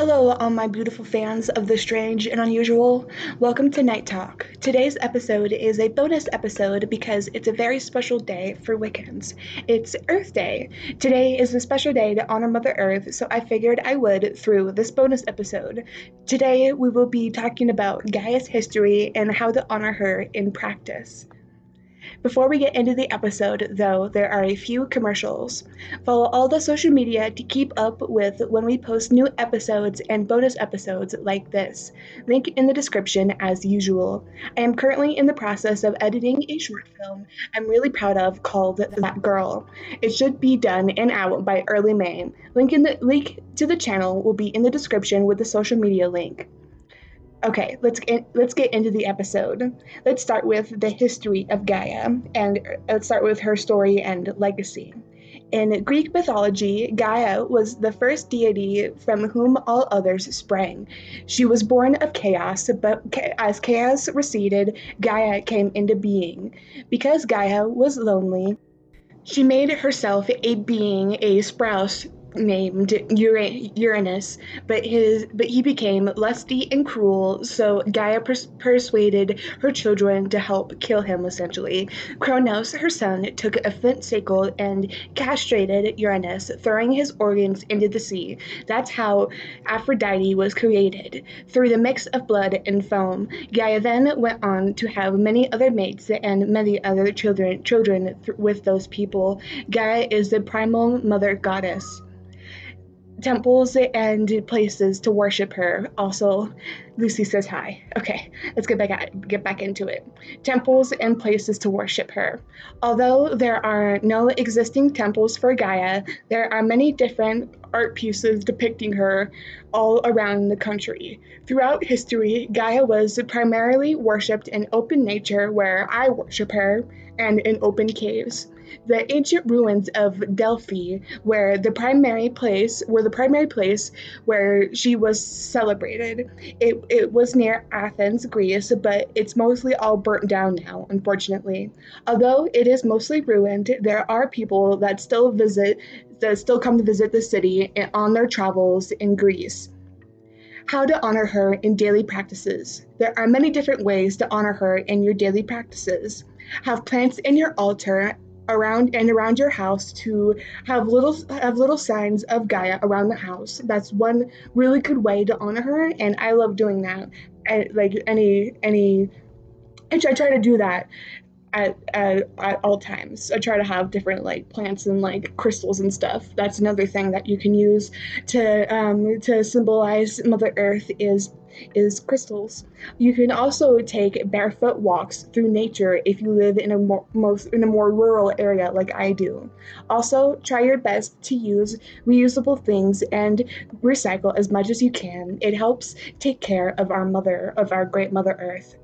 Hello, all my beautiful fans of the strange and unusual. Welcome to Night Talk. Today's episode is a bonus episode because it's a very special day for Wiccans. It's Earth Day. Today is a special day to honor Mother Earth, so I figured I would through this bonus episode. Today, we will be talking about Gaia's history and how to honor her in practice. Before we get into the episode, though, there are a few commercials. Follow all the social media to keep up with when we post new episodes and bonus episodes like this. Link in the description as usual. I am currently in the process of editing a short film I'm really proud of called That Girl. It should be done and out by early May. Link in the link to the channel will be in the description with the social media link. Okay, let's get let's get into the episode. Let's start with the history of Gaia, and uh, let's start with her story and legacy. In Greek mythology, Gaia was the first deity from whom all others sprang. She was born of chaos, but as chaos receded, Gaia came into being. Because Gaia was lonely, she made herself a being, a sprouse named Uranus, but his but he became lusty and cruel, so Gaia pers- persuaded her children to help kill him essentially. Kronos, her son, took a flint sickle and castrated Uranus, throwing his organs into the sea. That's how Aphrodite was created, through the mix of blood and foam. Gaia then went on to have many other mates and many other children children th- with those people. Gaia is the primal mother goddess temples and places to worship her. Also, Lucy says hi. Okay, let's get back at, get back into it. Temples and places to worship her. Although there are no existing temples for Gaia, there are many different art pieces depicting her all around the country. Throughout history, Gaia was primarily worshipped in open nature where I worship her and in open caves the ancient ruins of Delphi, where the primary place were the primary place where she was celebrated. It, it was near Athens, Greece, but it's mostly all burnt down now, unfortunately. Although it is mostly ruined, there are people that still visit that still come to visit the city on their travels in Greece. How to honor her in daily practices. There are many different ways to honor her in your daily practices. Have plants in your altar around and around your house to have little have little signs of Gaia around the house. That's one really good way to honor her, and I love doing that. Like any any, and I try to do that at, at, at all times. I try to have different like plants and like crystals and stuff. That's another thing that you can use to um, to symbolize Mother Earth is is crystals. You can also take barefoot walks through nature if you live in a more most in a more rural area like I do. Also, try your best to use reusable things and recycle as much as you can. It helps take care of our mother of our great Mother Earth.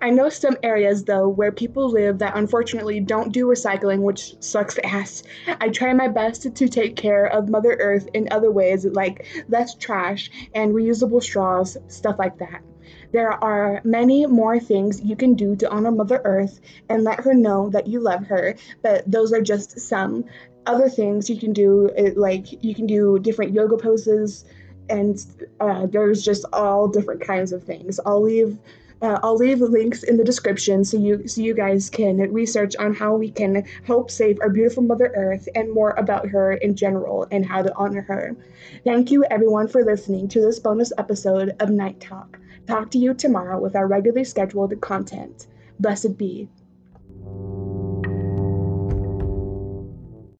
I know some areas though where people live that unfortunately don't do recycling, which sucks ass. I try my best to take care of Mother Earth in other ways like less trash and reusable straws, stuff like that. There are many more things you can do to honor Mother Earth and let her know that you love her, but those are just some. Other things you can do, like you can do different yoga poses, and uh, there's just all different kinds of things. I'll leave uh, I'll leave links in the description so you so you guys can research on how we can help save our beautiful Mother Earth and more about her in general and how to honor her. Thank you everyone for listening to this bonus episode of Night Talk. Talk to you tomorrow with our regularly scheduled content. Blessed be.